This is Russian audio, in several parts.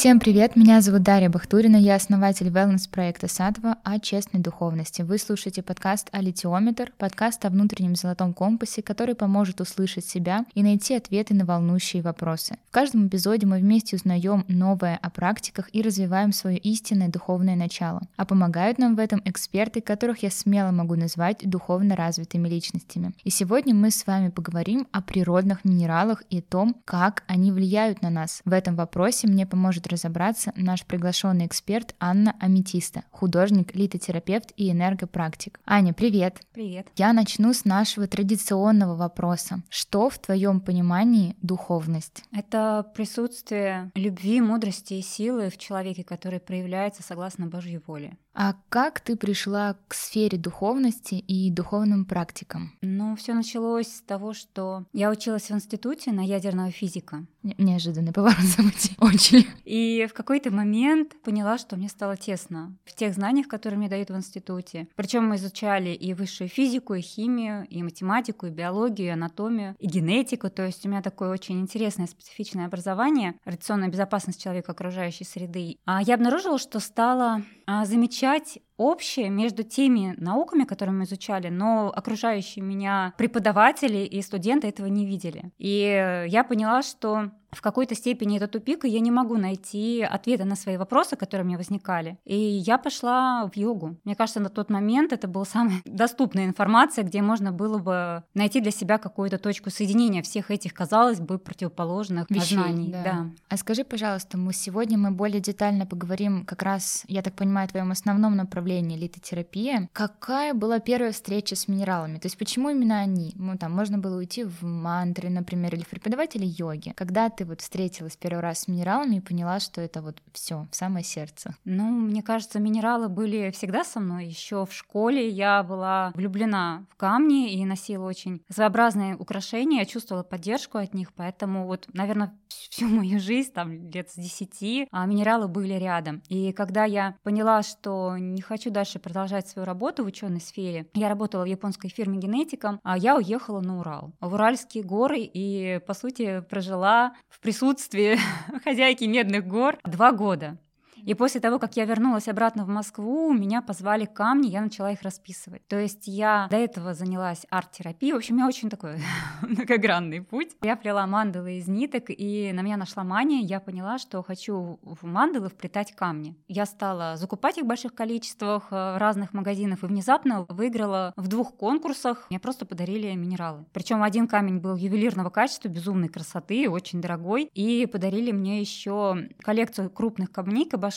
Всем привет, меня зовут Дарья Бахтурина, я основатель wellness-проекта Сатва о честной духовности. Вы слушаете подкаст «Алитиометр», подкаст о внутреннем золотом компасе, который поможет услышать себя и найти ответы на волнующие вопросы. В каждом эпизоде мы вместе узнаем новое о практиках и развиваем свое истинное духовное начало. А помогают нам в этом эксперты, которых я смело могу назвать духовно развитыми личностями. И сегодня мы с вами поговорим о природных минералах и том, как они влияют на нас. В этом вопросе мне поможет разобраться наш приглашенный эксперт Анна Аметиста, художник, литотерапевт и энергопрактик. Аня, привет! Привет! Я начну с нашего традиционного вопроса. Что в твоем понимании духовность? Это присутствие любви, мудрости и силы в человеке, который проявляется согласно Божьей воле. А как ты пришла к сфере духовности и духовным практикам? Ну, все началось с того, что я училась в институте на ядерного физика. Не- неожиданный поворот событий. Очень. И в какой-то момент поняла, что мне стало тесно в тех знаниях, которые мне дают в институте. Причем мы изучали и высшую физику, и химию, и математику, и биологию, и анатомию, и генетику. То есть у меня такое очень интересное специфичное образование, радиационная безопасность человека окружающей среды. А я обнаружила, что стала а, замечать общее между теми науками, которые мы изучали, но окружающие меня преподаватели и студенты этого не видели. И я поняла, что в какой-то степени это тупик, и я не могу найти ответы на свои вопросы, которые мне возникали. И я пошла в йогу. Мне кажется, на тот момент это была самая доступная информация, где можно было бы найти для себя какую-то точку соединения всех этих, казалось бы, противоположных Вещей, познаний. да. Да. А скажи, пожалуйста, мы сегодня мы более детально поговорим как раз, я так понимаю, о твоем основном направлении литотерапия. Какая была первая встреча с минералами? То есть почему именно они? Ну, там можно было уйти в мантры, например, или в преподавателя йоги. Когда ты вот встретилась первый раз с минералами и поняла, что это вот все в самое сердце? Ну, мне кажется, минералы были всегда со мной. Еще в школе я была влюблена в камни и носила очень своеобразные украшения. Я чувствовала поддержку от них, поэтому вот, наверное, всю мою жизнь, там, лет с 10, а минералы были рядом. И когда я поняла, что не хочу дальше продолжать свою работу в ученой сфере, я работала в японской фирме генетиком, а я уехала на Урал, в Уральские горы, и, по сути, прожила в присутствии хозяйки Медных гор два года. И после того, как я вернулась обратно в Москву, меня позвали камни, я начала их расписывать. То есть я до этого занялась арт-терапией. В общем, меня очень такой многогранный путь. Я плела мандалы из ниток, и на меня нашла мания. Я поняла, что хочу в мандалы вплетать камни. Я стала закупать их в больших количествах э, в разных магазинах и внезапно выиграла в двух конкурсах. Мне просто подарили минералы. Причем один камень был ювелирного качества, безумной красоты, очень дорогой. И подарили мне еще коллекцию крупных камней, кабошонов,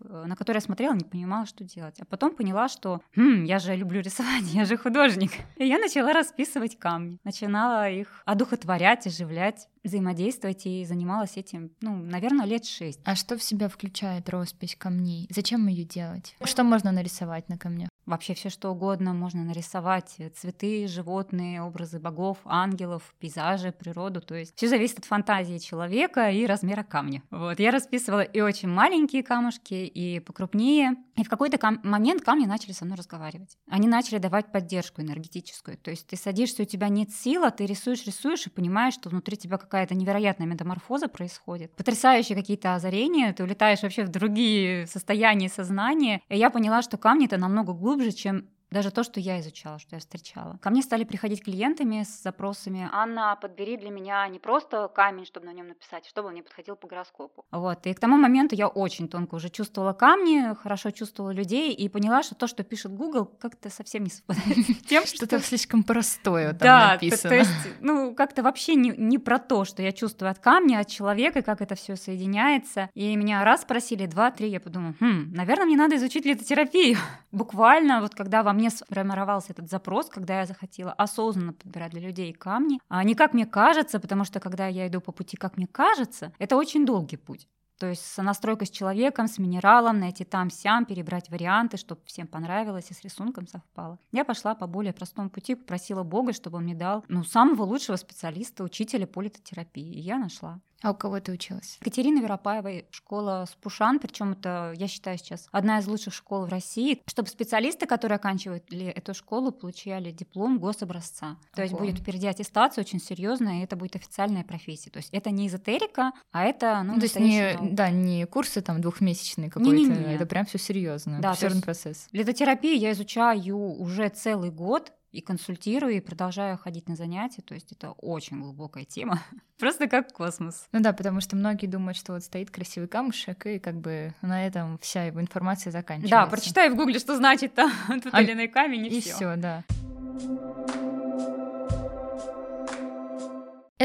э, на которые я смотрела, не понимала, что делать. А потом поняла, что «Хм, я же люблю рисовать, я же художник. И я начала расписывать камни. Начинала их одухотворять, оживлять взаимодействовать и занималась этим, ну, наверное, лет шесть. А что в себя включает роспись камней? Зачем ее делать? Что можно нарисовать на камнях? Вообще все что угодно можно нарисовать. Цветы, животные, образы богов, ангелов, пейзажи, природу. То есть все зависит от фантазии человека и размера камня. Вот. Я расписывала и очень маленькие камушки, и покрупнее. И в какой-то кам- момент камни начали со мной разговаривать. Они начали давать поддержку энергетическую. То есть ты садишься, у тебя нет сил, ты рисуешь, рисуешь и понимаешь, что внутри тебя какая-то невероятная метаморфоза происходит. Потрясающие какие-то озарения, ты улетаешь вообще в другие состояния сознания. И я поняла, что камни это намного глубже, чем даже то, что я изучала, что я встречала. Ко мне стали приходить клиентами с запросами «Анна, подбери для меня не просто камень, чтобы на нем написать, чтобы он мне подходил по гороскопу». Вот. И к тому моменту я очень тонко уже чувствовала камни, хорошо чувствовала людей и поняла, что то, что пишет Google, как-то совсем не совпадает с тем, Что-то слишком простое там да, написано. То, то есть, ну, как-то вообще не, не про то, что я чувствую от камня, от человека, как это все соединяется. И меня раз спросили, два, три, я подумала, хм, наверное, мне надо изучить литотерапию. Буквально, вот когда во мне сформировался этот запрос, когда я захотела осознанно подбирать для людей камни, а не как мне кажется, потому что когда я иду по пути, как мне кажется, это очень долгий путь. То есть сонастройка с человеком, с минералом, найти там-сям, перебрать варианты, чтобы всем понравилось и с рисунком совпало. Я пошла по более простому пути, попросила Бога, чтобы он мне дал ну, самого лучшего специалиста, учителя по литотерапии. И я нашла. А у кого ты училась? Катерина Веропаева, школа Спушан, причем это, я считаю, сейчас одна из лучших школ в России, чтобы специалисты, которые оканчивали эту школу, получали диплом гособразца. Ого. То есть будет впереди аттестация очень серьезная, и это будет официальная профессия. То есть это не эзотерика, а это, ну, ну то есть не, да, не курсы там двухмесячные какой-то, это прям все серьезно, да, процесс. Литотерапию я изучаю уже целый год, и консультирую, и продолжаю ходить на занятия. То есть это очень глубокая тема, просто как космос. Ну да, потому что многие думают, что вот стоит красивый камушек, и как бы на этом вся его информация заканчивается. Да, прочитай в гугле, что значит там тот а... или иной камень, и, и все. да.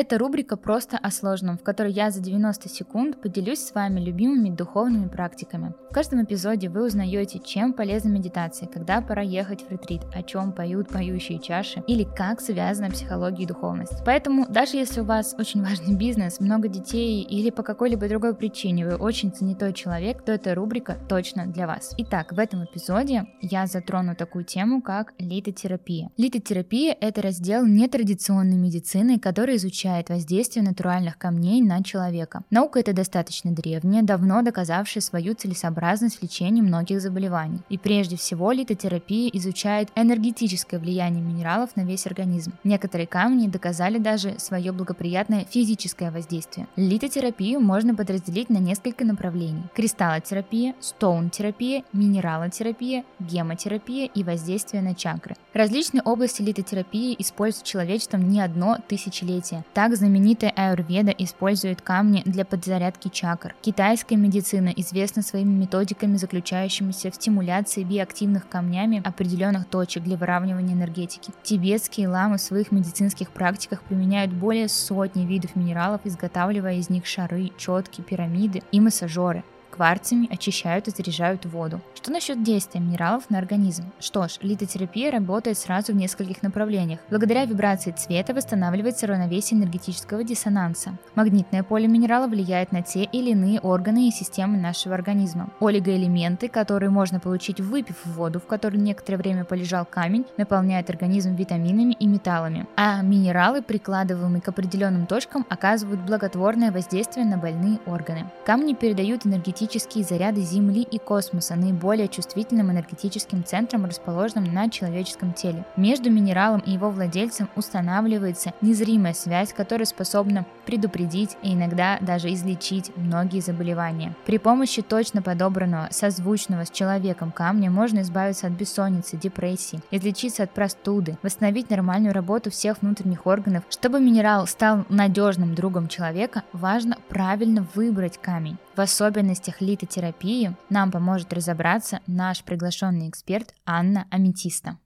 Это рубрика «Просто о сложном», в которой я за 90 секунд поделюсь с вами любимыми духовными практиками. В каждом эпизоде вы узнаете, чем полезна медитация, когда пора ехать в ретрит, о чем поют поющие чаши или как связана психология и духовность. Поэтому даже если у вас очень важный бизнес, много детей или по какой-либо другой причине вы очень занятой человек, то эта рубрика точно для вас. Итак, в этом эпизоде я затрону такую тему, как литотерапия. Литотерапия – это раздел нетрадиционной медицины, который изучает исключает воздействие натуральных камней на человека. Наука это достаточно древняя, давно доказавшая свою целесообразность в лечении многих заболеваний. И прежде всего литотерапия изучает энергетическое влияние минералов на весь организм. Некоторые камни доказали даже свое благоприятное физическое воздействие. Литотерапию можно подразделить на несколько направлений. Кристаллотерапия, стоун-терапия, минералотерапия, гемотерапия и воздействие на чакры. Различные области литотерапии используют человечеством не одно тысячелетие. Так знаменитая аюрведа использует камни для подзарядки чакр. Китайская медицина известна своими методиками, заключающимися в стимуляции биоактивных камнями определенных точек для выравнивания энергетики. Тибетские ламы в своих медицинских практиках применяют более сотни видов минералов, изготавливая из них шары, четки, пирамиды и массажеры кварцами очищают и заряжают воду. Что насчет действия минералов на организм? Что ж, литотерапия работает сразу в нескольких направлениях. Благодаря вибрации цвета восстанавливается равновесие энергетического диссонанса. Магнитное поле минерала влияет на те или иные органы и системы нашего организма. Олигоэлементы, которые можно получить выпив воду, в которой некоторое время полежал камень, наполняют организм витаминами и металлами. А минералы, прикладываемые к определенным точкам, оказывают благотворное воздействие на больные органы. Камни передают энергетический энергетические заряды Земли и космоса, наиболее чувствительным энергетическим центром, расположенным на человеческом теле. Между минералом и его владельцем устанавливается незримая связь, которая способна предупредить и иногда даже излечить многие заболевания. При помощи точно подобранного, созвучного с человеком камня можно избавиться от бессонницы, депрессии, излечиться от простуды, восстановить нормальную работу всех внутренних органов. Чтобы минерал стал надежным другом человека, важно правильно выбрать камень. В особенностях литотерапии нам поможет разобраться наш приглашенный эксперт Анна Аметиста.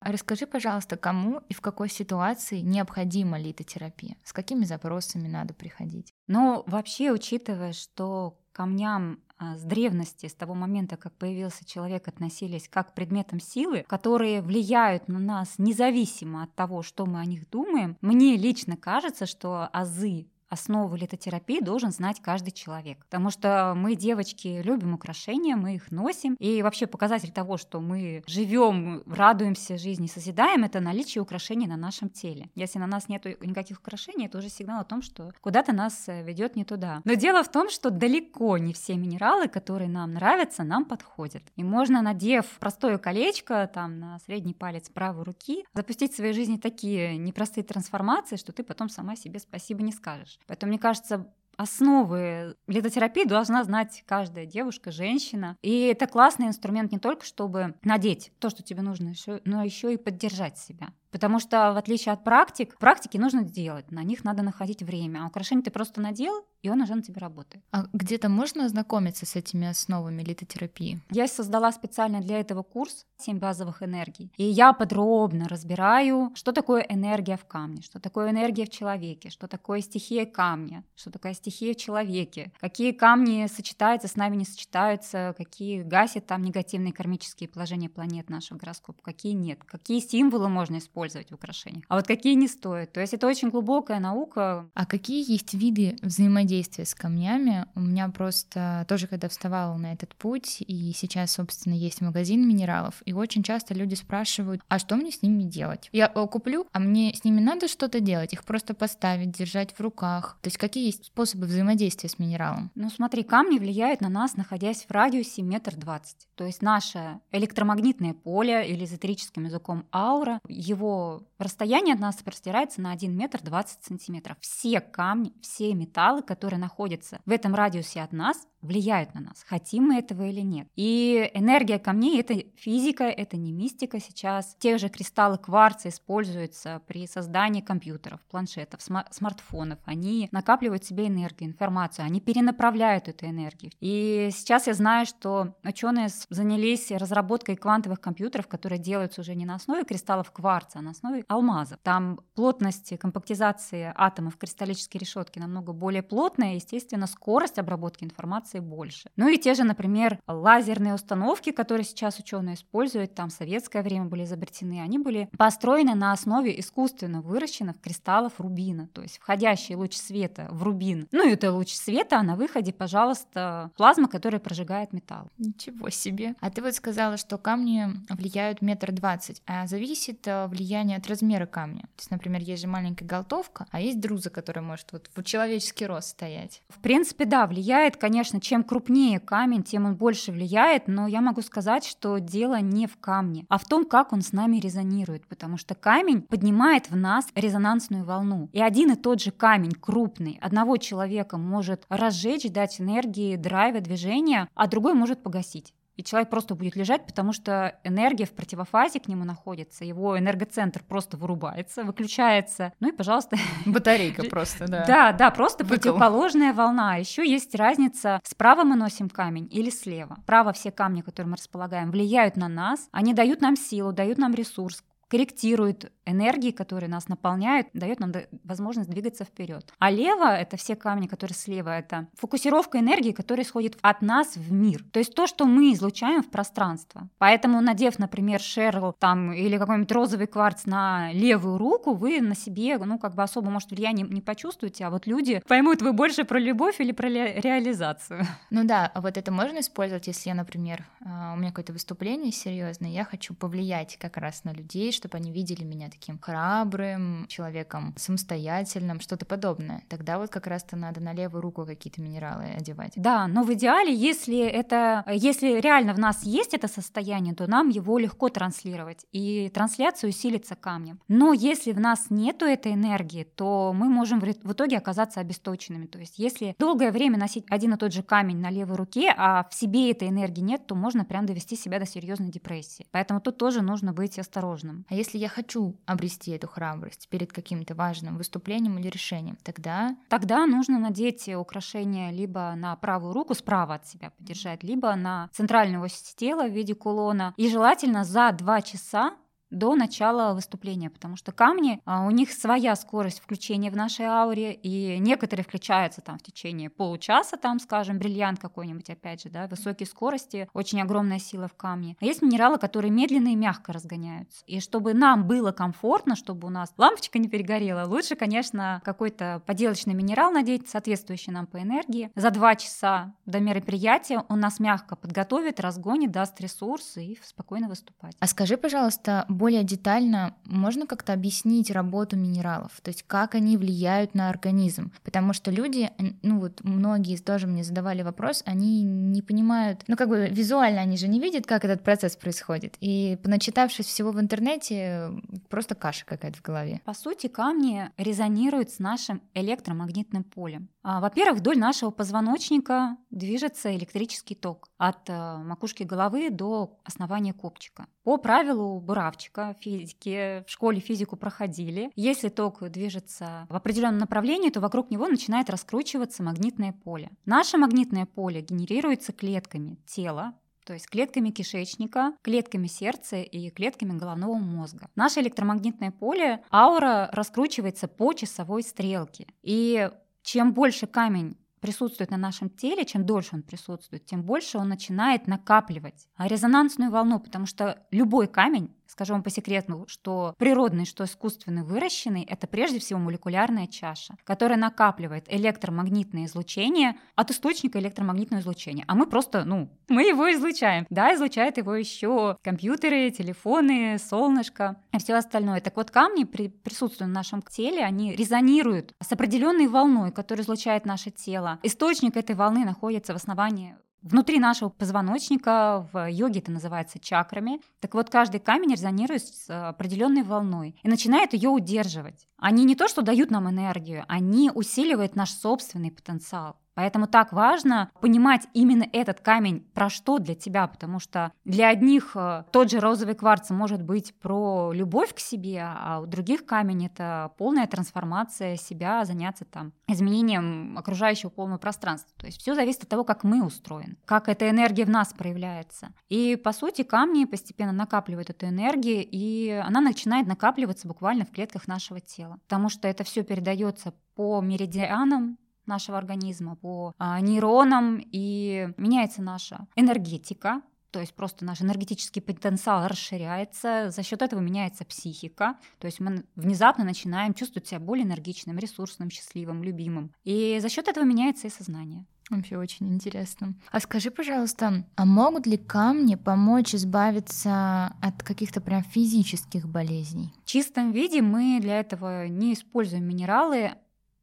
Расскажи, пожалуйста, кому и в какой ситуации необходима литотерапия? С какими запросами надо приходить? Ну, вообще, учитывая, что камням с древности, с того момента, как появился человек, относились как к предметам силы, которые влияют на нас независимо от того, что мы о них думаем, мне лично кажется, что азы основу литотерапии должен знать каждый человек. Потому что мы, девочки, любим украшения, мы их носим. И вообще показатель того, что мы живем, радуемся жизни, созидаем, это наличие украшений на нашем теле. Если на нас нет никаких украшений, это уже сигнал о том, что куда-то нас э, ведет не туда. Но дело в том, что далеко не все минералы, которые нам нравятся, нам подходят. И можно, надев простое колечко там на средний палец правой руки, запустить в своей жизни такие непростые трансформации, что ты потом сама себе спасибо не скажешь. Поэтому, мне кажется, основы литотерапии должна знать каждая девушка, женщина. И это классный инструмент не только, чтобы надеть то, что тебе нужно, но еще и поддержать себя. Потому что, в отличие от практик, практики нужно делать, на них надо находить время. А украшение ты просто надел, и он уже на тебе работает. А где-то можно ознакомиться с этими основами литотерапии? Я создала специально для этого курс «Семь базовых энергий». И я подробно разбираю, что такое энергия в камне, что такое энергия в человеке, что такое стихия камня, что такое стихия в человеке, какие камни сочетаются, с нами не сочетаются, какие гасят там негативные кармические положения планет нашего гороскопа, какие нет, какие символы можно использовать, использовать в украшениях, а вот какие не стоит. То есть это очень глубокая наука. А какие есть виды взаимодействия с камнями? У меня просто тоже, когда вставала на этот путь, и сейчас, собственно, есть магазин минералов, и очень часто люди спрашивают, а что мне с ними делать? Я куплю, а мне с ними надо что-то делать? Их просто поставить, держать в руках? То есть какие есть способы взаимодействия с минералом? Ну смотри, камни влияют на нас, находясь в радиусе метр двадцать. То есть наше электромагнитное поле или эзотерическим языком аура, его расстояние от нас простирается на 1 метр 20 сантиметров. Все камни, все металлы, которые находятся в этом радиусе от нас, влияют на нас, хотим мы этого или нет. И энергия камней — это физика, это не мистика сейчас. Те же кристаллы кварца используются при создании компьютеров, планшетов, см- смартфонов. Они накапливают в себе энергию, информацию, они перенаправляют эту энергию. И сейчас я знаю, что ученые занялись разработкой квантовых компьютеров, которые делаются уже не на основе кристаллов кварца, а на основе алмазов. Там плотность компактизации атомов кристаллической решетки намного более плотная, естественно, скорость обработки информации больше. Ну и те же, например, лазерные установки, которые сейчас ученые используют, там в советское время были изобретены, они были построены на основе искусственно выращенных кристаллов рубина, то есть входящий луч света в рубин. Ну и это луч света, а на выходе, пожалуйста, плазма, которая прожигает металл. Ничего себе. А ты вот сказала, что камни влияют метр двадцать, а зависит э, влияние от размера камня. То есть, например, есть же маленькая голтовка, а есть друза, которая может вот в человеческий рост стоять. В принципе, да, влияет, конечно, чем крупнее камень, тем он больше влияет, но я могу сказать, что дело не в камне, а в том, как он с нами резонирует, потому что камень поднимает в нас резонансную волну. И один и тот же камень, крупный, одного человека может разжечь, дать энергии, драйва, движения, а другой может погасить и человек просто будет лежать, потому что энергия в противофазе к нему находится, его энергоцентр просто вырубается, выключается, ну и, пожалуйста... Батарейка просто, да. Да, да, просто противоположная волна. Еще есть разница, справа мы носим камень или слева. Справа все камни, которые мы располагаем, влияют на нас, они дают нам силу, дают нам ресурс, корректирует энергии, которые нас наполняют, дает нам возможность двигаться вперед. А лево это все камни, которые слева, это фокусировка энергии, которая исходит от нас в мир. То есть то, что мы излучаем в пространство. Поэтому, надев, например, шерл там или какой-нибудь розовый кварц на левую руку, вы на себе, ну, как бы особо, может, влияние не почувствуете, а вот люди поймут, вы больше про любовь или про реализацию. Ну да, а вот это можно использовать, если я, например, а, у меня какое-то выступление серьезное, я хочу повлиять как раз на людей, чтобы они видели меня таким храбрым человеком, самостоятельным, что-то подобное. Тогда вот как раз-то надо на левую руку какие-то минералы одевать. Да, но в идеале, если это, если реально в нас есть это состояние, то нам его легко транслировать, и трансляция усилится камнем. Но если в нас нету этой энергии, то мы можем в итоге оказаться обесточенными. То есть если долгое время носить один и тот же камень на левой руке, а в себе этой энергии нет, то можно прям довести себя до серьезной депрессии. Поэтому тут тоже нужно быть осторожным. А если я хочу обрести эту храбрость перед каким-то важным выступлением или решением, тогда... Тогда нужно надеть украшение либо на правую руку, справа от себя подержать, либо на центральную ось тела в виде кулона. И желательно за два часа до начала выступления, потому что камни, а, у них своя скорость включения в нашей ауре, и некоторые включаются там в течение получаса, там, скажем, бриллиант какой-нибудь, опять же, да, высокие скорости, очень огромная сила в камне. А есть минералы, которые медленно и мягко разгоняются. И чтобы нам было комфортно, чтобы у нас лампочка не перегорела, лучше, конечно, какой-то поделочный минерал надеть, соответствующий нам по энергии. За два часа до мероприятия он нас мягко подготовит, разгонит, даст ресурсы и спокойно выступать. А скажи, пожалуйста, более детально можно как-то объяснить работу минералов, то есть как они влияют на организм, потому что люди, ну вот многие тоже мне задавали вопрос, они не понимают, ну как бы визуально они же не видят, как этот процесс происходит, и поначитавшись всего в интернете, просто каша какая-то в голове. По сути, камни резонируют с нашим электромагнитным полем. А, во-первых, вдоль нашего позвоночника движется электрический ток от э, макушки головы до основания копчика. По правилу буравчика физики, в школе физику проходили, если ток движется в определенном направлении, то вокруг него начинает раскручиваться магнитное поле. Наше магнитное поле генерируется клетками тела, то есть клетками кишечника, клетками сердца и клетками головного мозга. Наше электромагнитное поле, аура раскручивается по часовой стрелке. И чем больше камень присутствует на нашем теле, чем дольше он присутствует, тем больше он начинает накапливать резонансную волну, потому что любой камень скажу вам по секрету, что природный, что искусственный выращенный — это прежде всего молекулярная чаша, которая накапливает электромагнитное излучение от источника электромагнитного излучения. А мы просто, ну, мы его излучаем. Да, излучают его еще компьютеры, телефоны, солнышко и все остальное. Так вот, камни при присутствии в нашем теле, они резонируют с определенной волной, которая излучает наше тело. Источник этой волны находится в основании Внутри нашего позвоночника в йоге это называется чакрами. Так вот, каждый камень резонирует с определенной волной и начинает ее удерживать. Они не то, что дают нам энергию, они усиливают наш собственный потенциал. Поэтому так важно понимать именно этот камень про что для тебя, потому что для одних э, тот же розовый кварц может быть про любовь к себе, а у других камень это полная трансформация себя, заняться там изменением окружающего полного пространства. То есть все зависит от того, как мы устроены, как эта энергия в нас проявляется. И по сути камни постепенно накапливают эту энергию, и она начинает накапливаться буквально в клетках нашего тела, потому что это все передается по меридианам нашего организма, по а, нейронам, и меняется наша энергетика, то есть просто наш энергетический потенциал расширяется, за счет этого меняется психика, то есть мы внезапно начинаем чувствовать себя более энергичным, ресурсным, счастливым, любимым. И за счет этого меняется и сознание. Вообще очень интересно. А скажи, пожалуйста, а могут ли камни помочь избавиться от каких-то прям физических болезней? В чистом виде мы для этого не используем минералы,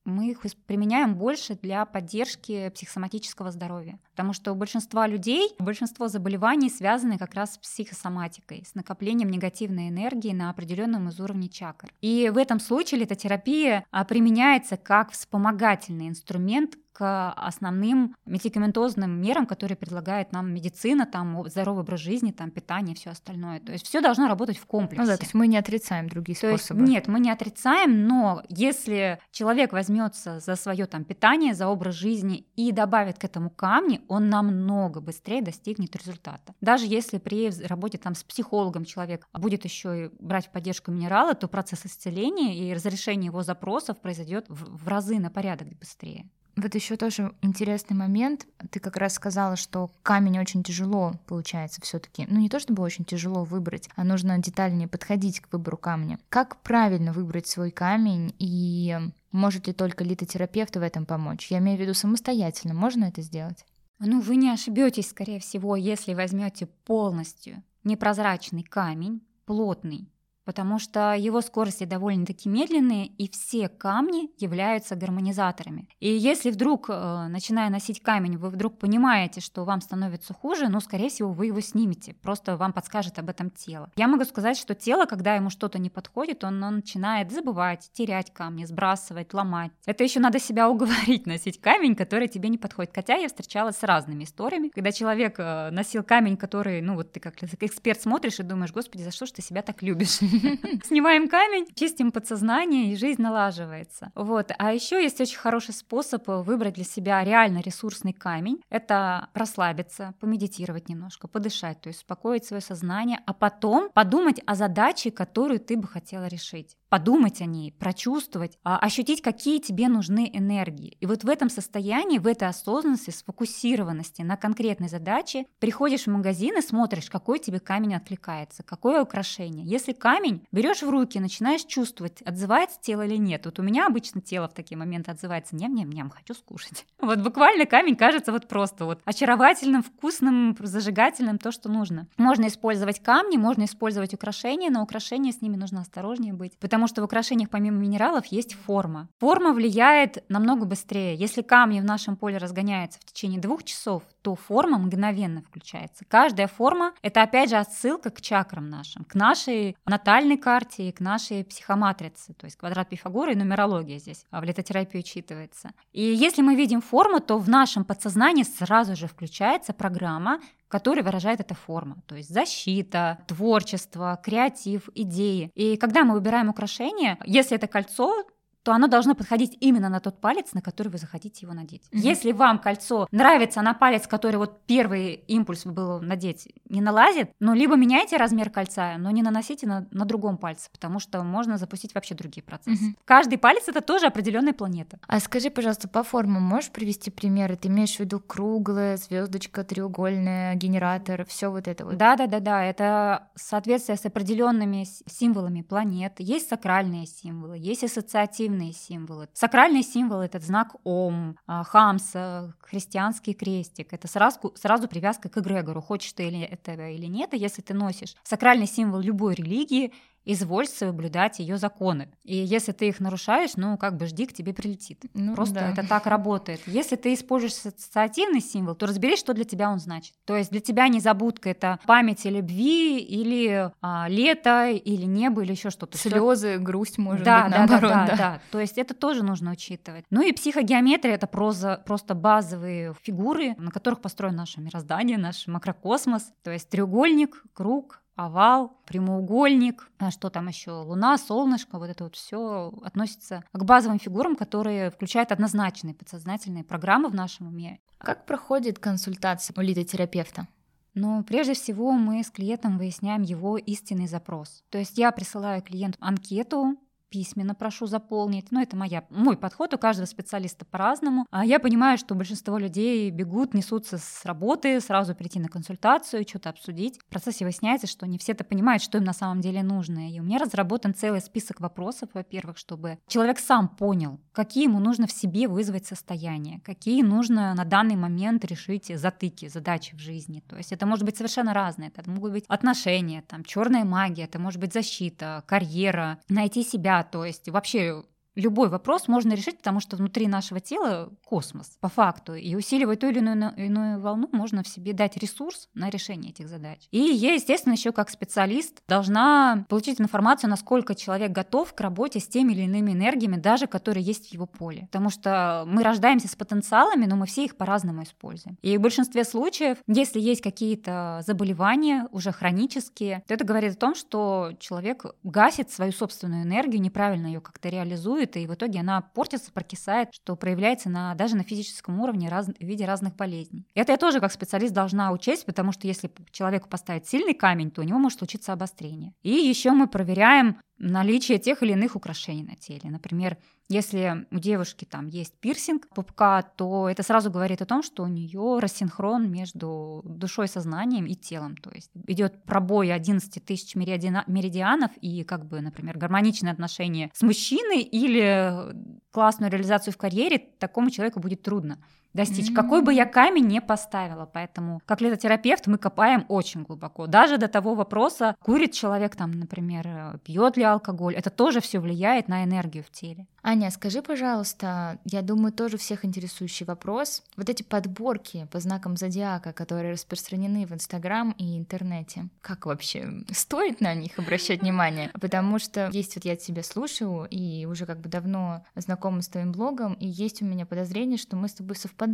мы их применяем больше для поддержки психосоматического здоровья. Потому что у большинства людей большинство заболеваний связаны как раз с психосоматикой, с накоплением негативной энергии на определенном из уровней чакр. И в этом случае литотерапия а, применяется как вспомогательный инструмент к основным медикаментозным мерам, которые предлагает нам медицина, там здоровый образ жизни, там питание, все остальное. То есть все должно работать в комплексе. Ну да, то есть мы не отрицаем другие то способы. Есть, нет, мы не отрицаем, но если человек возьмется за свое там питание, за образ жизни и добавит к этому камни, он намного быстрее достигнет результата. Даже если при работе там с психологом человек будет еще и брать в поддержку минералы, то процесс исцеления и разрешения его запросов произойдет в, в разы на порядок быстрее. Вот еще тоже интересный момент. Ты как раз сказала, что камень очень тяжело получается все-таки. Ну не то чтобы очень тяжело выбрать, а нужно детальнее подходить к выбору камня. Как правильно выбрать свой камень и может ли только литотерапевт в этом помочь? Я имею в виду самостоятельно. Можно это сделать? Ну, вы не ошибетесь, скорее всего, если возьмете полностью непрозрачный камень, плотный, потому что его скорости довольно-таки медленные, и все камни являются гармонизаторами. И если вдруг, э, начиная носить камень, вы вдруг понимаете, что вам становится хуже, ну, скорее всего, вы его снимете, просто вам подскажет об этом тело. Я могу сказать, что тело, когда ему что-то не подходит, он, он начинает забывать, терять камни, сбрасывать, ломать. Это еще надо себя уговорить носить камень, который тебе не подходит. Хотя я встречалась с разными историями, когда человек э, носил камень, который, ну, вот ты как эксперт смотришь и думаешь, господи, за что ж ты себя так любишь? Снимаем камень, чистим подсознание, и жизнь налаживается. Вот. А еще есть очень хороший способ выбрать для себя реально ресурсный камень. Это расслабиться, помедитировать немножко, подышать, то есть успокоить свое сознание, а потом подумать о задаче, которую ты бы хотела решить подумать о ней, прочувствовать, а, ощутить, какие тебе нужны энергии. И вот в этом состоянии, в этой осознанности, сфокусированности на конкретной задаче приходишь в магазин и смотришь, какой тебе камень откликается, какое украшение. Если камень берешь в руки, начинаешь чувствовать, отзывается тело или нет. Вот у меня обычно тело в такие моменты отзывается, ням-ням-ням, хочу скушать. Вот буквально камень кажется вот просто вот очаровательным, вкусным, зажигательным, то, что нужно. Можно использовать камни, можно использовать украшения, но украшения с ними нужно осторожнее быть, потому потому что в украшениях помимо минералов есть форма. Форма влияет намного быстрее. Если камни в нашем поле разгоняются в течение двух часов, то форма мгновенно включается. Каждая форма — это опять же отсылка к чакрам нашим, к нашей натальной карте и к нашей психоматрице, то есть квадрат Пифагора и нумерология здесь в литотерапии учитывается. И если мы видим форму, то в нашем подсознании сразу же включается программа, который выражает эта форма, то есть защита, творчество, креатив, идеи. И когда мы выбираем украшение, если это кольцо, то оно должно подходить именно на тот палец, на который вы захотите его надеть. Mm-hmm. Если вам кольцо нравится на палец, который вот первый импульс был надеть, не налазит, ну, либо меняйте размер кольца, но не наносите на, на другом пальце, потому что можно запустить вообще другие процессы. Mm-hmm. Каждый палец — это тоже определенная планета. А скажи, пожалуйста, по формам можешь привести примеры? Ты имеешь в виду круглая, звездочка, треугольная, генератор, все вот это вот? Да, да, да, да. Это соответствие с определенными символами планет. Есть сакральные символы, есть ассоциативные символы. Сакральный символ — это знак Ом, а, Хамса, христианский крестик. Это сразу, сразу привязка к эгрегору. Хочешь ты или этого или нет, и если ты носишь сакральный символ любой религии, изволь соблюдать ее законы. И если ты их нарушаешь, ну, как бы жди, к тебе прилетит. Ну, Просто да. это так работает. Если ты используешь ассоциативный символ, то разберись, что для тебя он значит. То есть для тебя незабудка — это память о любви или а, лето, или небо, или еще что-то. Слезы, грусть, может да, быть, да, наоборот. Да, да, да, да. То есть это тоже нужно учитывать. Ну и психогеометрия — это проза, просто базовые фигуры, на которых построено наше мироздание, наш макрокосмос. То есть треугольник, круг, овал, прямоугольник, а что там еще, луна, солнышко, вот это вот все относится к базовым фигурам, которые включают однозначные подсознательные программы в нашем уме. Как проходит консультация у лидотерапевта? Ну, прежде всего мы с клиентом выясняем его истинный запрос. То есть я присылаю клиенту анкету, письменно прошу заполнить. Но это моя, мой подход, у каждого специалиста по-разному. А я понимаю, что большинство людей бегут, несутся с работы, сразу прийти на консультацию, что-то обсудить. В процессе выясняется, что не все это понимают, что им на самом деле нужно. И у меня разработан целый список вопросов, во-первых, чтобы человек сам понял, какие ему нужно в себе вызвать состояние, какие нужно на данный момент решить затыки, задачи в жизни. То есть это может быть совершенно разное. Это могут быть отношения, там, черная магия, это может быть защита, карьера, найти себя, то есть вообще любой вопрос можно решить, потому что внутри нашего тела космос, по факту. И усиливая ту или иную, иную волну, можно в себе дать ресурс на решение этих задач. И я, естественно, еще как специалист должна получить информацию, насколько человек готов к работе с теми или иными энергиями, даже которые есть в его поле. Потому что мы рождаемся с потенциалами, но мы все их по-разному используем. И в большинстве случаев, если есть какие-то заболевания, уже хронические, то это говорит о том, что человек гасит свою собственную энергию, неправильно ее как-то реализует, бушует, и в итоге она портится, прокисает, что проявляется на, даже на физическом уровне раз, в виде разных болезней. Это я тоже как специалист должна учесть, потому что если человеку поставить сильный камень, то у него может случиться обострение. И еще мы проверяем наличие тех или иных украшений на теле. Например, если у девушки там есть пирсинг пупка, то это сразу говорит о том, что у нее рассинхрон между душой, сознанием и телом. То есть идет пробой 11 тысяч меридианов и как бы, например, гармоничные отношения с мужчиной или классную реализацию в карьере такому человеку будет трудно достичь, mm-hmm. какой бы я камень не поставила. Поэтому, как летотерапевт, мы копаем очень глубоко. Даже до того вопроса, курит человек там, например, пьет ли алкоголь, это тоже все влияет на энергию в теле. Аня, скажи, пожалуйста, я думаю, тоже всех интересующий вопрос. Вот эти подборки по знакам зодиака, которые распространены в Инстаграм и интернете, как вообще стоит на них обращать внимание? Потому что есть вот я тебя слушаю и уже как бы давно знакома с твоим блогом, и есть у меня подозрение, что мы с тобой совпадаем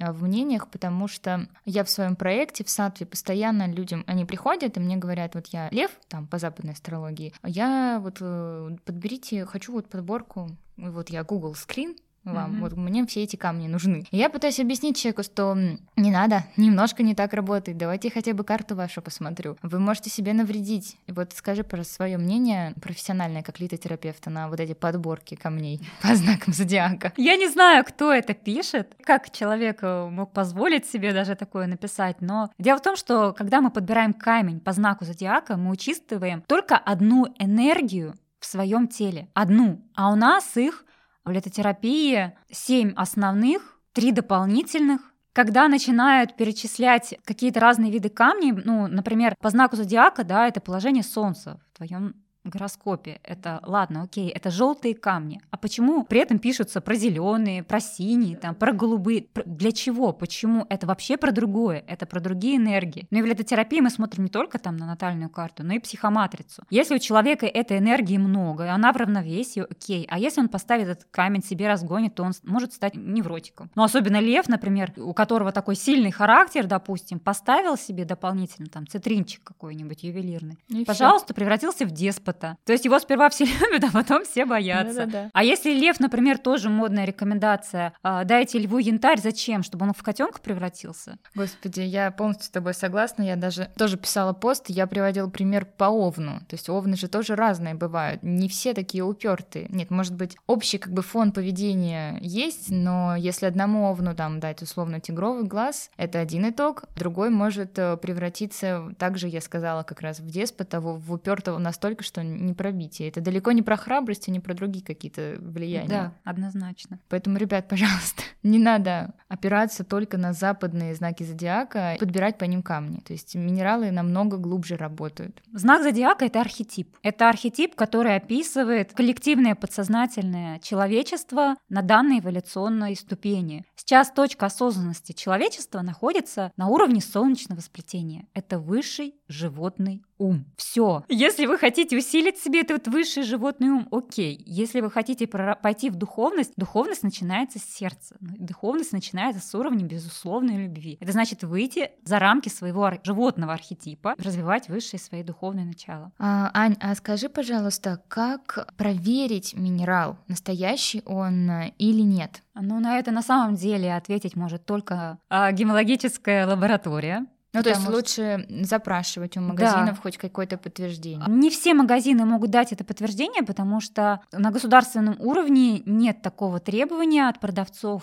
а, в мнениях, потому что я в своем проекте в Сатве постоянно людям, они приходят и мне говорят, вот я лев, там по западной астрологии, я вот э, подберите, хочу вот подборку вот я Google Screen вам. Mm-hmm. Вот мне все эти камни нужны. И я пытаюсь объяснить человеку, что не надо, немножко не так работает. Давайте хотя бы карту вашу посмотрю. Вы можете себе навредить. И вот скажи про свое мнение профессиональное, как литотерапевта, на вот эти подборки камней по знакам зодиака. Я не знаю, кто это пишет, как человек э, мог позволить себе даже такое написать, но дело в том, что когда мы подбираем камень по знаку зодиака, мы учитываем только одну энергию в своем теле. Одну. А у нас их в летотерапии семь основных, три дополнительных. Когда начинают перечислять какие-то разные виды камней, ну, например, по знаку зодиака, да, это положение Солнца в твоем гороскопе. Это ладно, окей, это желтые камни. А почему при этом пишутся про зеленые, про синие, там, про голубые? Для чего? Почему? Это вообще про другое, это про другие энергии. Но и в летотерапии мы смотрим не только там на натальную карту, но и психоматрицу. Если у человека этой энергии много, и она в равновесии, окей. А если он поставит этот камень себе разгонит, то он может стать невротиком. Но особенно лев, например, у которого такой сильный характер, допустим, поставил себе дополнительно там цитринчик какой-нибудь ювелирный. И Пожалуйста, всё. превратился в деспот деспота. То есть его сперва все любят, а потом все боятся. Да-да-да. А если лев, например, тоже модная рекомендация, а, дайте льву янтарь, зачем? Чтобы он в котенка превратился? Господи, я полностью с тобой согласна. Я даже тоже писала пост, я приводила пример по овну. То есть овны же тоже разные бывают. Не все такие упертые. Нет, может быть, общий как бы фон поведения есть, но если одному овну там дать условно тигровый глаз, это один итог, другой может э, превратиться, также я сказала как раз в деспота, в упертого настолько, что не пробить. И это далеко не про храбрость, и не про другие какие-то влияния. Да, однозначно. Поэтому, ребят, пожалуйста, не надо опираться только на западные знаки зодиака, подбирать по ним камни. То есть минералы намного глубже работают. Знак зодиака — это архетип. Это архетип, который описывает коллективное подсознательное человечество на данной эволюционной ступени. Сейчас точка осознанности человечества находится на уровне солнечного сплетения. Это высший животный ум. Все. Если вы хотите усилить себе этот высший животный ум, окей. Если вы хотите пойти в духовность, духовность начинается с сердца. Духовность начинается с уровня безусловной любви. Это значит выйти за рамки своего животного архетипа, развивать высшие свои духовные начала. А, Ань, а скажи, пожалуйста, как проверить минерал, настоящий он э, или нет? Ну, на это на самом деле ответить может только а, гемологическая лаборатория. Ну, то есть лучше запрашивать у магазинов да. хоть какое-то подтверждение. Не все магазины могут дать это подтверждение, потому что на государственном уровне нет такого требования от продавцов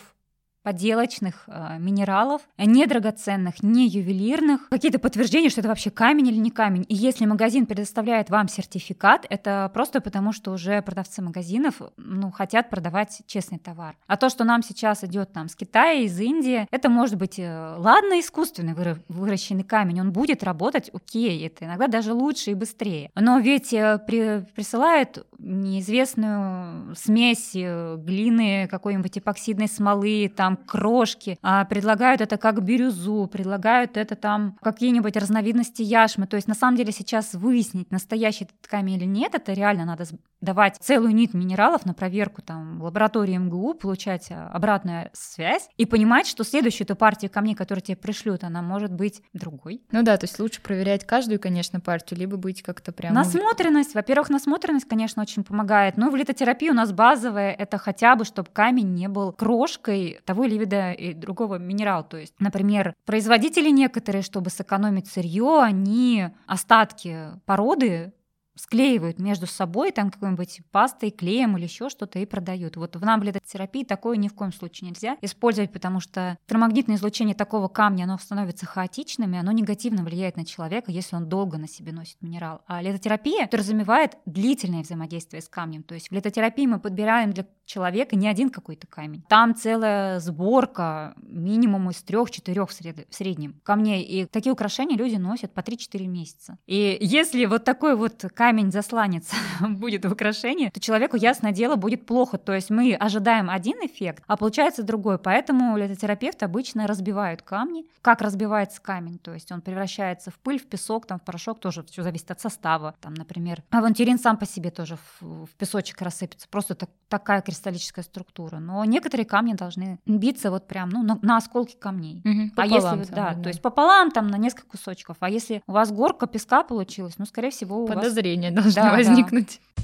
поделочных э, минералов, не драгоценных, не ювелирных, какие-то подтверждения, что это вообще камень или не камень. И если магазин предоставляет вам сертификат, это просто потому, что уже продавцы магазинов ну, хотят продавать честный товар. А то, что нам сейчас идет там с Китая, из Индии, это может быть, э, ладно, искусственный выращенный камень, он будет работать, окей, это иногда даже лучше и быстрее. Но ведь э, при, присылают неизвестную смесь э, глины, какой-нибудь эпоксидной смолы, там крошки, а предлагают это как бирюзу, предлагают это там какие-нибудь разновидности яшмы. То есть на самом деле сейчас выяснить, настоящий этот камень или нет, это реально надо давать целую нить минералов на проверку там в лаборатории МГУ, получать а, обратную связь и понимать, что следующую эту партию камней, которую тебе пришлют, она может быть другой. Ну да, то есть лучше проверять каждую, конечно, партию, либо быть как-то прям... Насмотренность. Во-первых, насмотренность, конечно, очень помогает. Но в литотерапии у нас базовая — это хотя бы, чтобы камень не был крошкой того или вида и другого минерала. То есть, например, производители некоторые, чтобы сэкономить сырье, они остатки породы склеивают между собой там какой-нибудь пастой, клеем или еще что-то и продают. Вот в наблюдотерапии такое ни в коем случае нельзя использовать, потому что электромагнитное излучение такого камня, оно становится хаотичным, и оно негативно влияет на человека, если он долго на себе носит минерал. А литотерапия подразумевает длительное взаимодействие с камнем. То есть в литотерапии мы подбираем для человека не один какой-то камень. Там целая сборка минимум из трех-четырех в среднем камней. И такие украшения люди носят по 3-4 месяца. И если вот такой вот камень-засланец будет в украшении, то человеку, ясное дело, будет плохо. То есть мы ожидаем один эффект, а получается другой. Поэтому литотерапевты обычно разбивают камни. Как разбивается камень? То есть он превращается в пыль, в песок, там, в порошок, тоже все зависит от состава. Там, например, авантюрин сам по себе тоже в, в песочек рассыпется. Просто так, такая кристаллическая структура. Но некоторые камни должны биться вот прям ну, на, на осколки камней. Угу, а если, там, да, да, то есть пополам там на несколько кусочков. А если у вас горка песка получилась, ну, скорее всего, у Подозрение подозрения должны да, возникнуть. Да.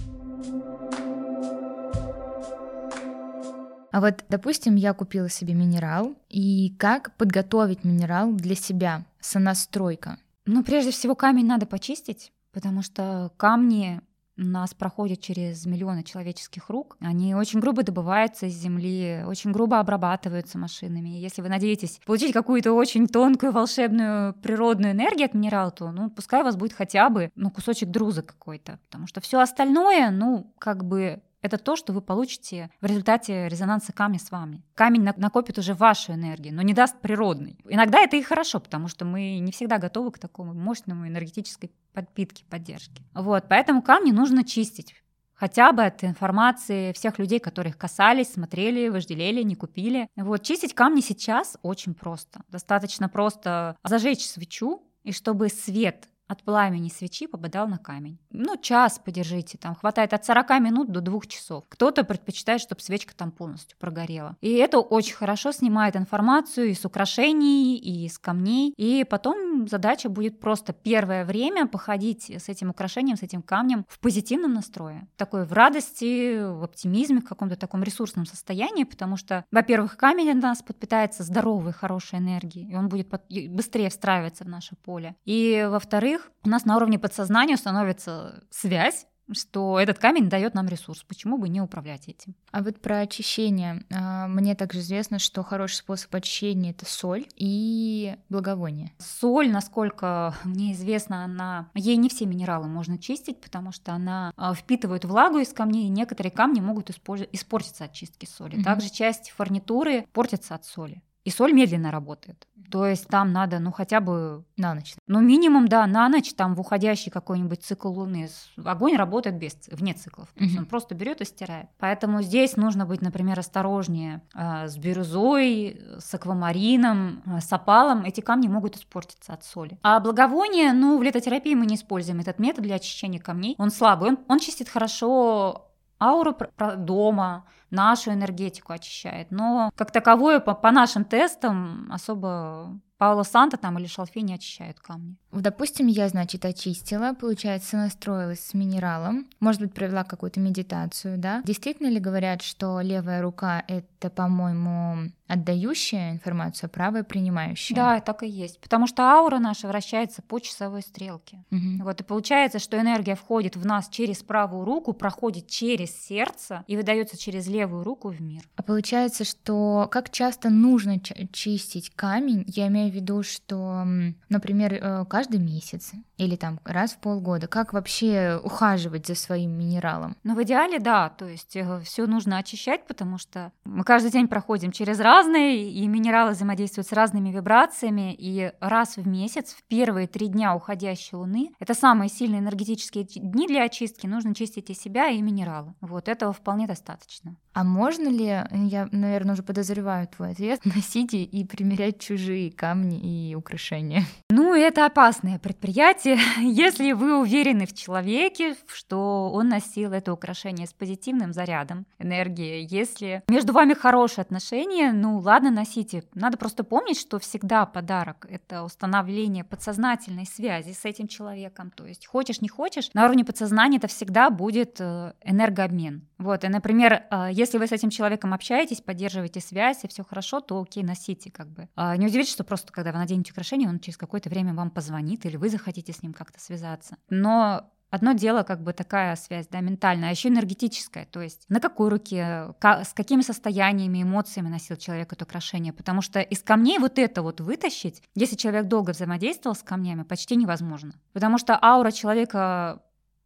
А вот, допустим, я купила себе минерал, и как подготовить минерал для себя? Сонастройка. Ну, прежде всего, камень надо почистить, потому что камни нас проходят через миллионы человеческих рук. Они очень грубо добываются из земли, очень грубо обрабатываются машинами. Если вы надеетесь получить какую-то очень тонкую волшебную природную энергию от минерала, то ну, пускай у вас будет хотя бы ну, кусочек друза какой-то. Потому что все остальное, ну, как бы это то, что вы получите в результате резонанса камня с вами. Камень накопит уже вашу энергию, но не даст природный. Иногда это и хорошо, потому что мы не всегда готовы к такому мощному энергетической подпитке, поддержке. Вот, поэтому камни нужно чистить хотя бы от информации всех людей, которых касались, смотрели, вожделели, не купили. Вот чистить камни сейчас очень просто. Достаточно просто зажечь свечу, и чтобы свет от пламени свечи попадал на камень. Ну, час подержите, там хватает от 40 минут до 2 часов. Кто-то предпочитает, чтобы свечка там полностью прогорела. И это очень хорошо снимает информацию из украшений, и из камней. И потом задача будет просто первое время походить с этим украшением, с этим камнем в позитивном настрое. Такой в радости, в оптимизме, в каком-то таком ресурсном состоянии, потому что, во-первых, камень от нас подпитается здоровой, хорошей энергией, и он будет быстрее встраиваться в наше поле. И, во-вторых, во-вторых, у нас на уровне подсознания становится связь что этот камень дает нам ресурс, почему бы не управлять этим. А вот про очищение. А, мне также известно, что хороший способ очищения — это соль и благовоние. Соль, насколько мне известно, она... Ей не все минералы можно чистить, потому что она а, впитывает влагу из камней, и некоторые камни могут испортиться от чистки соли. Mm-hmm. Также часть фурнитуры портится от соли. И соль медленно работает. То есть там надо, ну, хотя бы... На ночь. Ну, минимум, да, на ночь, там, в уходящий какой-нибудь цикл Луны. Огонь работает без, вне циклов. То есть он просто берет и стирает. Поэтому здесь нужно быть, например, осторожнее э, с бирюзой, с аквамарином, э, с опалом. Эти камни могут испортиться от соли. А благовоние, ну, в летотерапии мы не используем этот метод для очищения камней. Он слабый. Он, он чистит хорошо ауру дома, нашу энергетику очищает. Но как таковое по, по нашим тестам особо Паула Санта там или шалфей не очищают камни. Допустим, я, значит, очистила, получается, настроилась с минералом, может быть, провела какую-то медитацию, да? Действительно ли говорят, что левая рука — это, по-моему, отдающая информацию, а правая принимающая? Да, так и есть, потому что аура наша вращается по часовой стрелке. Угу. Вот и получается, что энергия входит в нас через правую руку, проходит через сердце и выдается через левую руку в мир. А получается, что как часто нужно чистить камень? Я имею в виду, что, например, э, каждый месяц или там раз в полгода. Как вообще ухаживать за своим минералом? Ну, в идеале, да. То есть э, все нужно очищать, потому что мы каждый день проходим через разные, и минералы взаимодействуют с разными вибрациями. И раз в месяц, в первые три дня уходящей луны, это самые сильные энергетические дни для очистки, нужно чистить и себя, и минералы. Вот этого вполне достаточно. А можно ли, я, наверное, уже подозреваю твой ответ, носить и примерять чужие камни и украшения? Ну, это опасное предприятие. Если вы уверены в человеке, что он носил это украшение с позитивным зарядом энергии, если между вами хорошие отношения, ну ладно, носите. Надо просто помнить, что всегда подарок — это установление подсознательной связи с этим человеком. То есть хочешь, не хочешь, на уровне подсознания это всегда будет э, энергообмен. Вот, и, например, э, если если вы с этим человеком общаетесь, поддерживаете связь, и все хорошо, то окей, носите как бы. А не удивитесь, что просто когда вы наденете украшение, он через какое-то время вам позвонит, или вы захотите с ним как-то связаться. Но Одно дело как бы такая связь, да, ментальная, а еще энергетическая, то есть на какой руке, с какими состояниями, эмоциями носил человек это украшение, потому что из камней вот это вот вытащить, если человек долго взаимодействовал с камнями, почти невозможно, потому что аура человека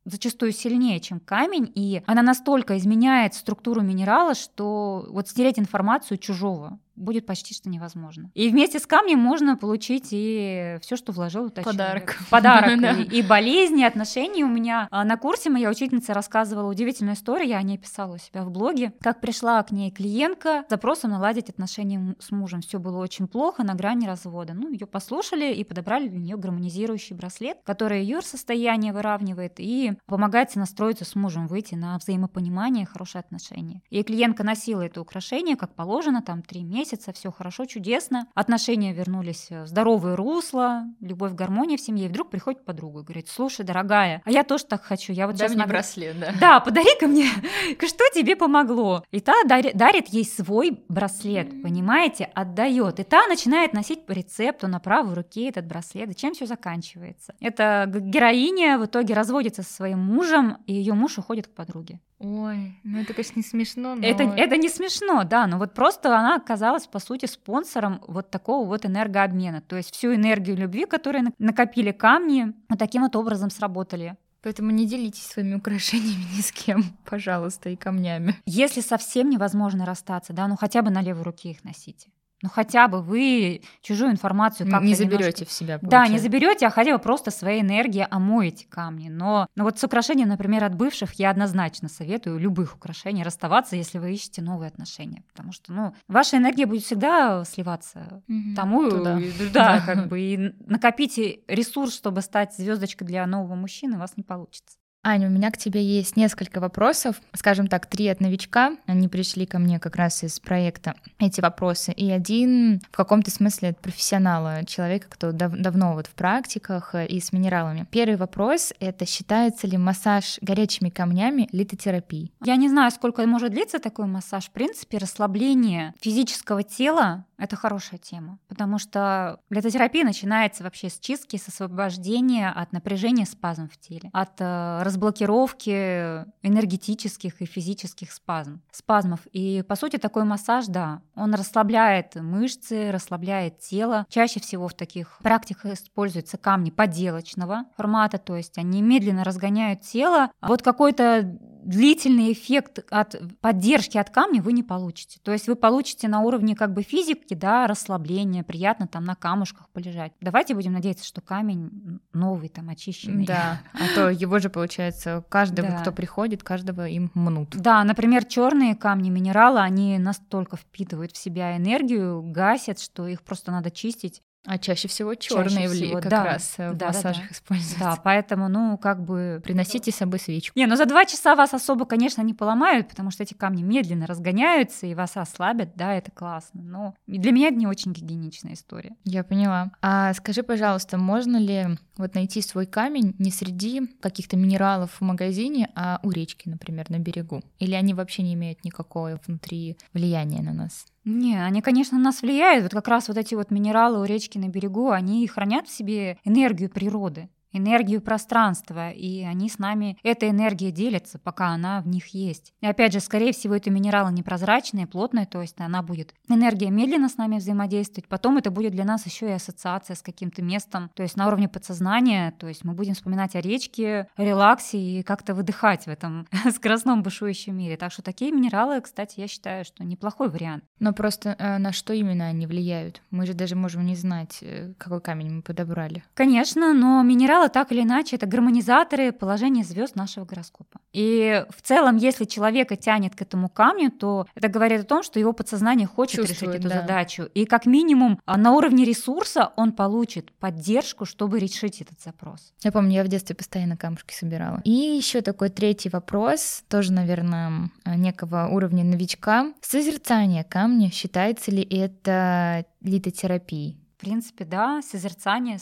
зачастую сильнее, чем камень, и она настолько изменяет структуру минерала, что вот стереть информацию чужого будет почти что невозможно. И вместе с камнем можно получить и все, что вложил этот Подарок. Человек. Подарок. И, болезни, и отношения. У меня а, на курсе моя учительница рассказывала удивительную историю, я о ней писала у себя в блоге, как пришла к ней клиентка с запросом наладить отношения с мужем. Все было очень плохо, на грани развода. Ну, ее послушали и подобрали для нее гармонизирующий браслет, который ее состояние выравнивает и помогает настроиться с мужем, выйти на взаимопонимание и хорошие отношения. И клиентка носила это украшение, как положено, там три месяца, месяца, все хорошо, чудесно. Отношения вернулись в здоровое русло, любовь, гармония в семье. И вдруг приходит подруга и говорит, слушай, дорогая, а я тоже так хочу. Я вот Дай сейчас мне наг... браслет, да. Да, подари-ка мне, что тебе помогло. И та дарит, дарит ей свой браслет, понимаете, отдает. И та начинает носить по рецепту на правой руке этот браслет. И чем все заканчивается? Это героиня в итоге разводится со своим мужем, и ее муж уходит к подруге. Ой, ну это, конечно, не смешно, но... Это, это не смешно, да, но вот просто она оказалась, по сути, спонсором вот такого вот энергообмена. То есть всю энергию любви, которую накопили камни, вот таким вот образом сработали. Поэтому не делитесь своими украшениями ни с кем, пожалуйста, и камнями. Если совсем невозможно расстаться, да, ну хотя бы на левой руке их носите. Ну хотя бы вы чужую информацию как-то не заберете немножко... в себя. Да, не заберете, а хотя бы просто своей энергией омоете камни. Но, но вот с украшением, например, от бывших я однозначно советую любых украшений расставаться, если вы ищете новые отношения, потому что, ну, ваша энергия будет всегда сливаться mm-hmm. тому, Туда. да, как бы и накопите ресурс, чтобы стать звездочкой для нового мужчины, у вас не получится. Аня, у меня к тебе есть несколько вопросов, скажем так, три от новичка. Они пришли ко мне как раз из проекта эти вопросы, и один в каком-то смысле от профессионала, человека, кто дав- давно вот в практиках и с минералами. Первый вопрос — это считается ли массаж горячими камнями литотерапией? Я не знаю, сколько может длиться такой массаж. В принципе, расслабление физического тела — это хорошая тема, потому что литотерапия начинается вообще с чистки, с освобождения от напряжения спазм в теле, от э, разблокировки энергетических и физических спазм, спазмов. И, по сути, такой массаж, да, он расслабляет мышцы, расслабляет тело. Чаще всего в таких практиках используются камни поделочного формата, то есть они медленно разгоняют тело. Вот какой-то длительный эффект от поддержки от камня вы не получите. То есть вы получите на уровне как бы физики, да, расслабления, приятно там на камушках полежать. Давайте будем надеяться, что камень новый, там, очищенный. Да, а то его же, получается, каждого, да. кто приходит, каждого им мнут. Да, например, черные камни, минералы, они настолько впитывают в себя энергию, гасят, что их просто надо чистить а чаще всего черные чаще всего, как да, раз в да, массажах да, да. используются. Да, поэтому, ну, как бы... Приносите с собой свечку. Не, ну за два часа вас особо, конечно, не поломают, потому что эти камни медленно разгоняются и вас ослабят, да, это классно. Но для меня это не очень гигиеничная история. Я поняла. А скажи, пожалуйста, можно ли вот найти свой камень не среди каких-то минералов в магазине, а у речки, например, на берегу? Или они вообще не имеют никакого внутри влияния на нас? Не, они, конечно, на нас влияют. Вот как раз вот эти вот минералы у речки на берегу, они хранят в себе энергию природы энергию пространства, и они с нами этой энергией делятся, пока она в них есть. И опять же, скорее всего, это минералы непрозрачные, плотные, то есть она будет энергия медленно с нами взаимодействовать, потом это будет для нас еще и ассоциация с каким-то местом, то есть на уровне подсознания, то есть мы будем вспоминать о речке, о релаксе и как-то выдыхать в этом скоростном бушующем мире. Так что такие минералы, кстати, я считаю, что неплохой вариант. Но просто э, на что именно они влияют? Мы же даже можем не знать, э, какой камень мы подобрали. Конечно, но минералы материалы так или иначе это гармонизаторы положения звезд нашего гороскопа. И в целом, если человека тянет к этому камню, то это говорит о том, что его подсознание хочет Чувствует, решить эту да. задачу. И как минимум а, на уровне ресурса он получит поддержку, чтобы решить этот запрос. Я помню, я в детстве постоянно камушки собирала. И еще такой третий вопрос, тоже, наверное, некого уровня новичка. Созерцание камня, считается ли это литотерапией? В принципе, да, созерцание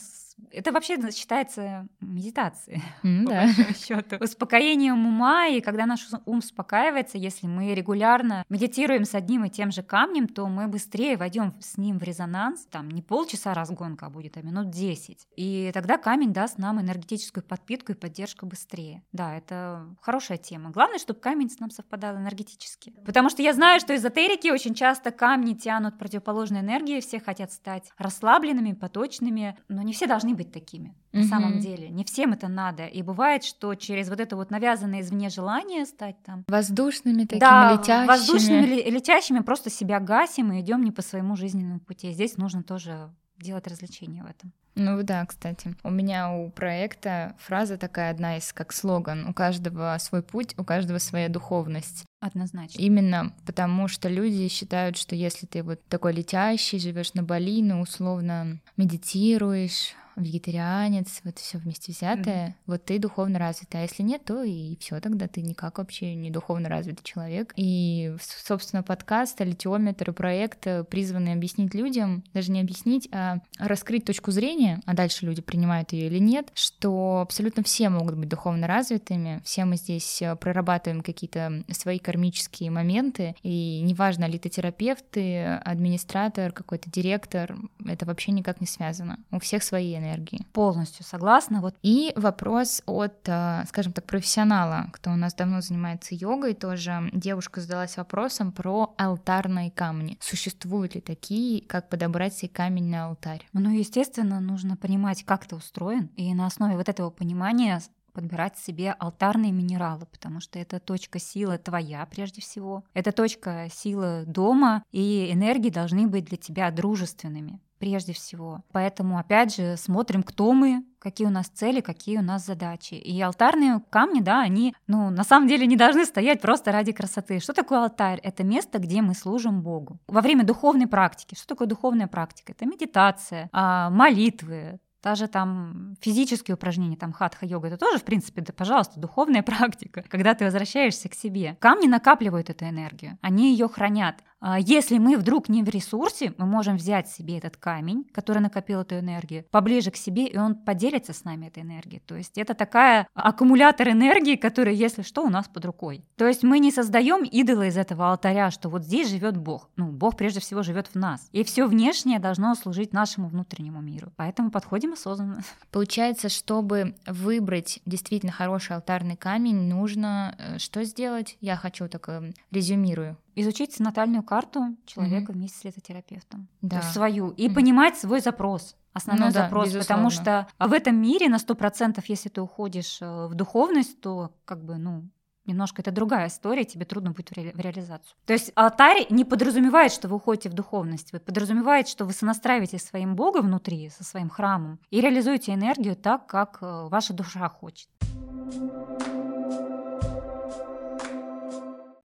это вообще считается медитацией, mm, по да. большому счету. Успокоением ума, и когда наш ум успокаивается, если мы регулярно медитируем с одним и тем же камнем, то мы быстрее войдем с ним в резонанс. Там не полчаса разгонка будет, а минут 10. И тогда камень даст нам энергетическую подпитку и поддержку быстрее. Да, это хорошая тема. Главное, чтобы камень с нам совпадал энергетически. Потому что я знаю, что эзотерики очень часто камни тянут противоположной энергии, все хотят стать расслабленными, поточными, но не все должны должны быть такими на самом деле. Не всем это надо. И бывает, что через вот это вот навязанное извне желание стать там... Воздушными такими да, летящими. воздушными летящими просто себя гасим и идем не по своему жизненному пути. Здесь нужно тоже делать развлечения в этом. Ну да, кстати. У меня у проекта фраза такая одна из как слоган. У каждого свой путь, у каждого своя духовность. Однозначно. Именно потому, что люди считают, что если ты вот такой летящий, живешь на Бали, ну, условно медитируешь, вегетарианец, вот все вместе взятое, mm-hmm. вот ты духовно развитый. А если нет, то и все, тогда ты никак вообще не духовно развитый человек. И, собственно, подкаст, литиометр проект призваны объяснить людям, даже не объяснить, а раскрыть точку зрения, а дальше люди принимают ее или нет, что абсолютно все могут быть духовно развитыми, все мы здесь э, прорабатываем какие-то свои кармические моменты, и неважно, литотерапевт ты, администратор, какой-то директор, это вообще никак не связано. У всех свои энергии энергии. Полностью согласна. Вот. И вопрос от, э, скажем так, профессионала, кто у нас давно занимается йогой, тоже девушка задалась вопросом про алтарные камни. Существуют ли такие, как подобрать себе камень на алтарь? Ну, естественно, нужно понимать, как ты устроен, и на основе вот этого понимания подбирать себе алтарные минералы, потому что это точка силы твоя прежде всего. Это точка силы дома, и энергии должны быть для тебя дружественными прежде всего. Поэтому, опять же, смотрим, кто мы, какие у нас цели, какие у нас задачи. И алтарные камни, да, они, ну, на самом деле не должны стоять просто ради красоты. Что такое алтарь? Это место, где мы служим Богу. Во время духовной практики. Что такое духовная практика? Это медитация, а, молитвы, даже там физические упражнения, там хатха-йога, это тоже, в принципе, да, пожалуйста, духовная практика, когда ты возвращаешься к себе. Камни накапливают эту энергию, они ее хранят. А если мы вдруг не в ресурсе, мы можем взять себе этот камень, который накопил эту энергию, поближе к себе, и он поделится с нами этой энергией. То есть это такая аккумулятор энергии, который, если что, у нас под рукой. То есть мы не создаем идола из этого алтаря, что вот здесь живет Бог. Ну, Бог прежде всего живет в нас. И все внешнее должно служить нашему внутреннему миру. Поэтому подходим осознанно. Получается, чтобы выбрать действительно хороший алтарный камень, нужно э, что сделать? Я хочу так резюмирую изучить натальную карту человека mm-hmm. вместе с летотерапевтом. Да. То есть свою. И mm-hmm. понимать свой запрос. Основной ну, запрос, да, потому что в этом мире на сто процентов, если ты уходишь э, в духовность, то как бы, ну, немножко это другая история, тебе трудно будет в, ре- в реализацию. То есть алтарь не подразумевает, что вы уходите в духовность, вы подразумевает, что вы сонастраиваете своим Богом внутри, со своим храмом, и реализуете энергию так, как э, ваша душа хочет.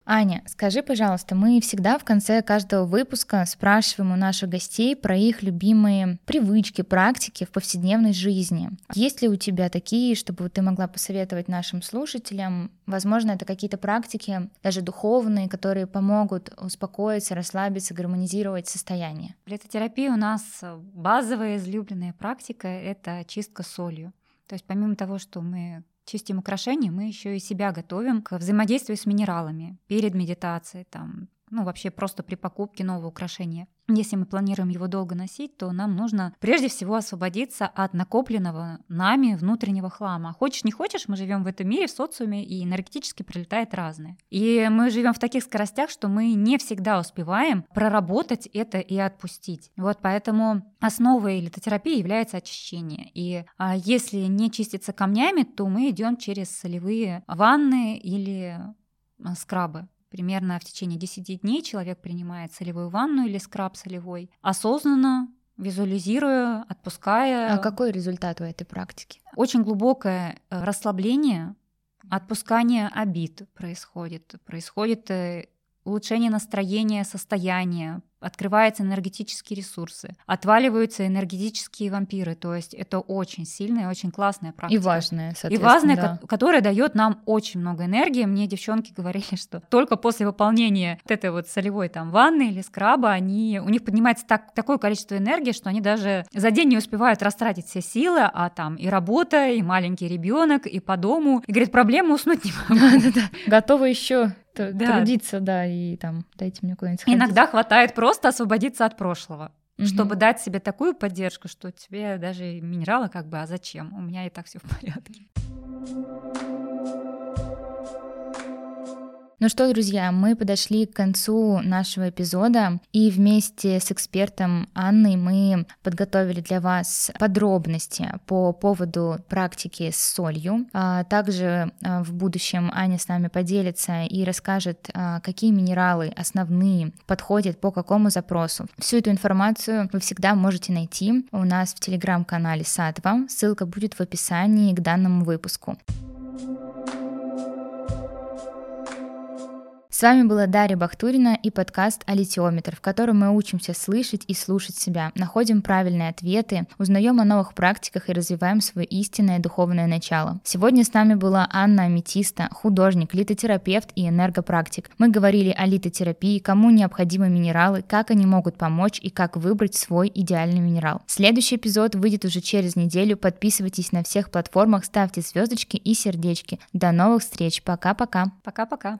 Аня, скажи, пожалуйста, мы всегда в конце каждого выпуска спрашиваем у наших гостей про их любимые привычки, практики в повседневной жизни. Есть ли у тебя такие, чтобы ты могла посоветовать нашим слушателям? Возможно, это какие-то практики, даже духовные, которые помогут успокоиться, расслабиться, гармонизировать состояние. В литотерапии у нас базовая излюбленная практика — это чистка солью. То есть помимо того, что мы чистим украшения, мы еще и себя готовим к взаимодействию с минералами перед медитацией, там, ну, вообще просто при покупке нового украшения. Если мы планируем его долго носить, то нам нужно прежде всего освободиться от накопленного нами внутреннего хлама. Хочешь, не хочешь, мы живем в этом мире, в социуме, и энергетически прилетает разное. И мы живем в таких скоростях, что мы не всегда успеваем проработать это и отпустить. Вот поэтому основой литотерапии является очищение. И а, если не чиститься камнями, то мы идем через солевые ванны или а, скрабы. Примерно в течение 10 дней человек принимает солевую ванну или скраб солевой, осознанно визуализируя, отпуская. А какой результат у этой практики? Очень глубокое э, расслабление, отпускание обид происходит. Происходит э, улучшение настроения, состояния, открываются энергетические ресурсы, отваливаются энергетические вампиры. То есть это очень сильная, очень классная практика. И важная, И важная, да. которая дает нам очень много энергии. Мне девчонки говорили, что только после выполнения вот этой вот солевой там ванны или скраба, они, у них поднимается так, такое количество энергии, что они даже за день не успевают растратить все силы, а там и работа, и маленький ребенок, и по дому. И говорит, проблема уснуть не могу. Готовы еще да. трудиться, да, и там дайте мне куда-нибудь сходить. Иногда хватает просто освободиться от прошлого. Угу. Чтобы дать себе такую поддержку, что тебе даже минералы как бы, а зачем? У меня и так все в порядке. Ну что, друзья, мы подошли к концу нашего эпизода, и вместе с экспертом Анной мы подготовили для вас подробности по поводу практики с солью. А также а, в будущем Аня с нами поделится и расскажет, а, какие минералы основные подходят по какому запросу. Всю эту информацию вы всегда можете найти у нас в телеграм-канале Сатва. Ссылка будет в описании к данному выпуску. С вами была Дарья Бахтурина и подкаст «Алитиометр», в котором мы учимся слышать и слушать себя, находим правильные ответы, узнаем о новых практиках и развиваем свое истинное духовное начало. Сегодня с нами была Анна Аметиста, художник, литотерапевт и энергопрактик. Мы говорили о литотерапии, кому необходимы минералы, как они могут помочь и как выбрать свой идеальный минерал. Следующий эпизод выйдет уже через неделю. Подписывайтесь на всех платформах, ставьте звездочки и сердечки. До новых встреч. Пока-пока. Пока-пока.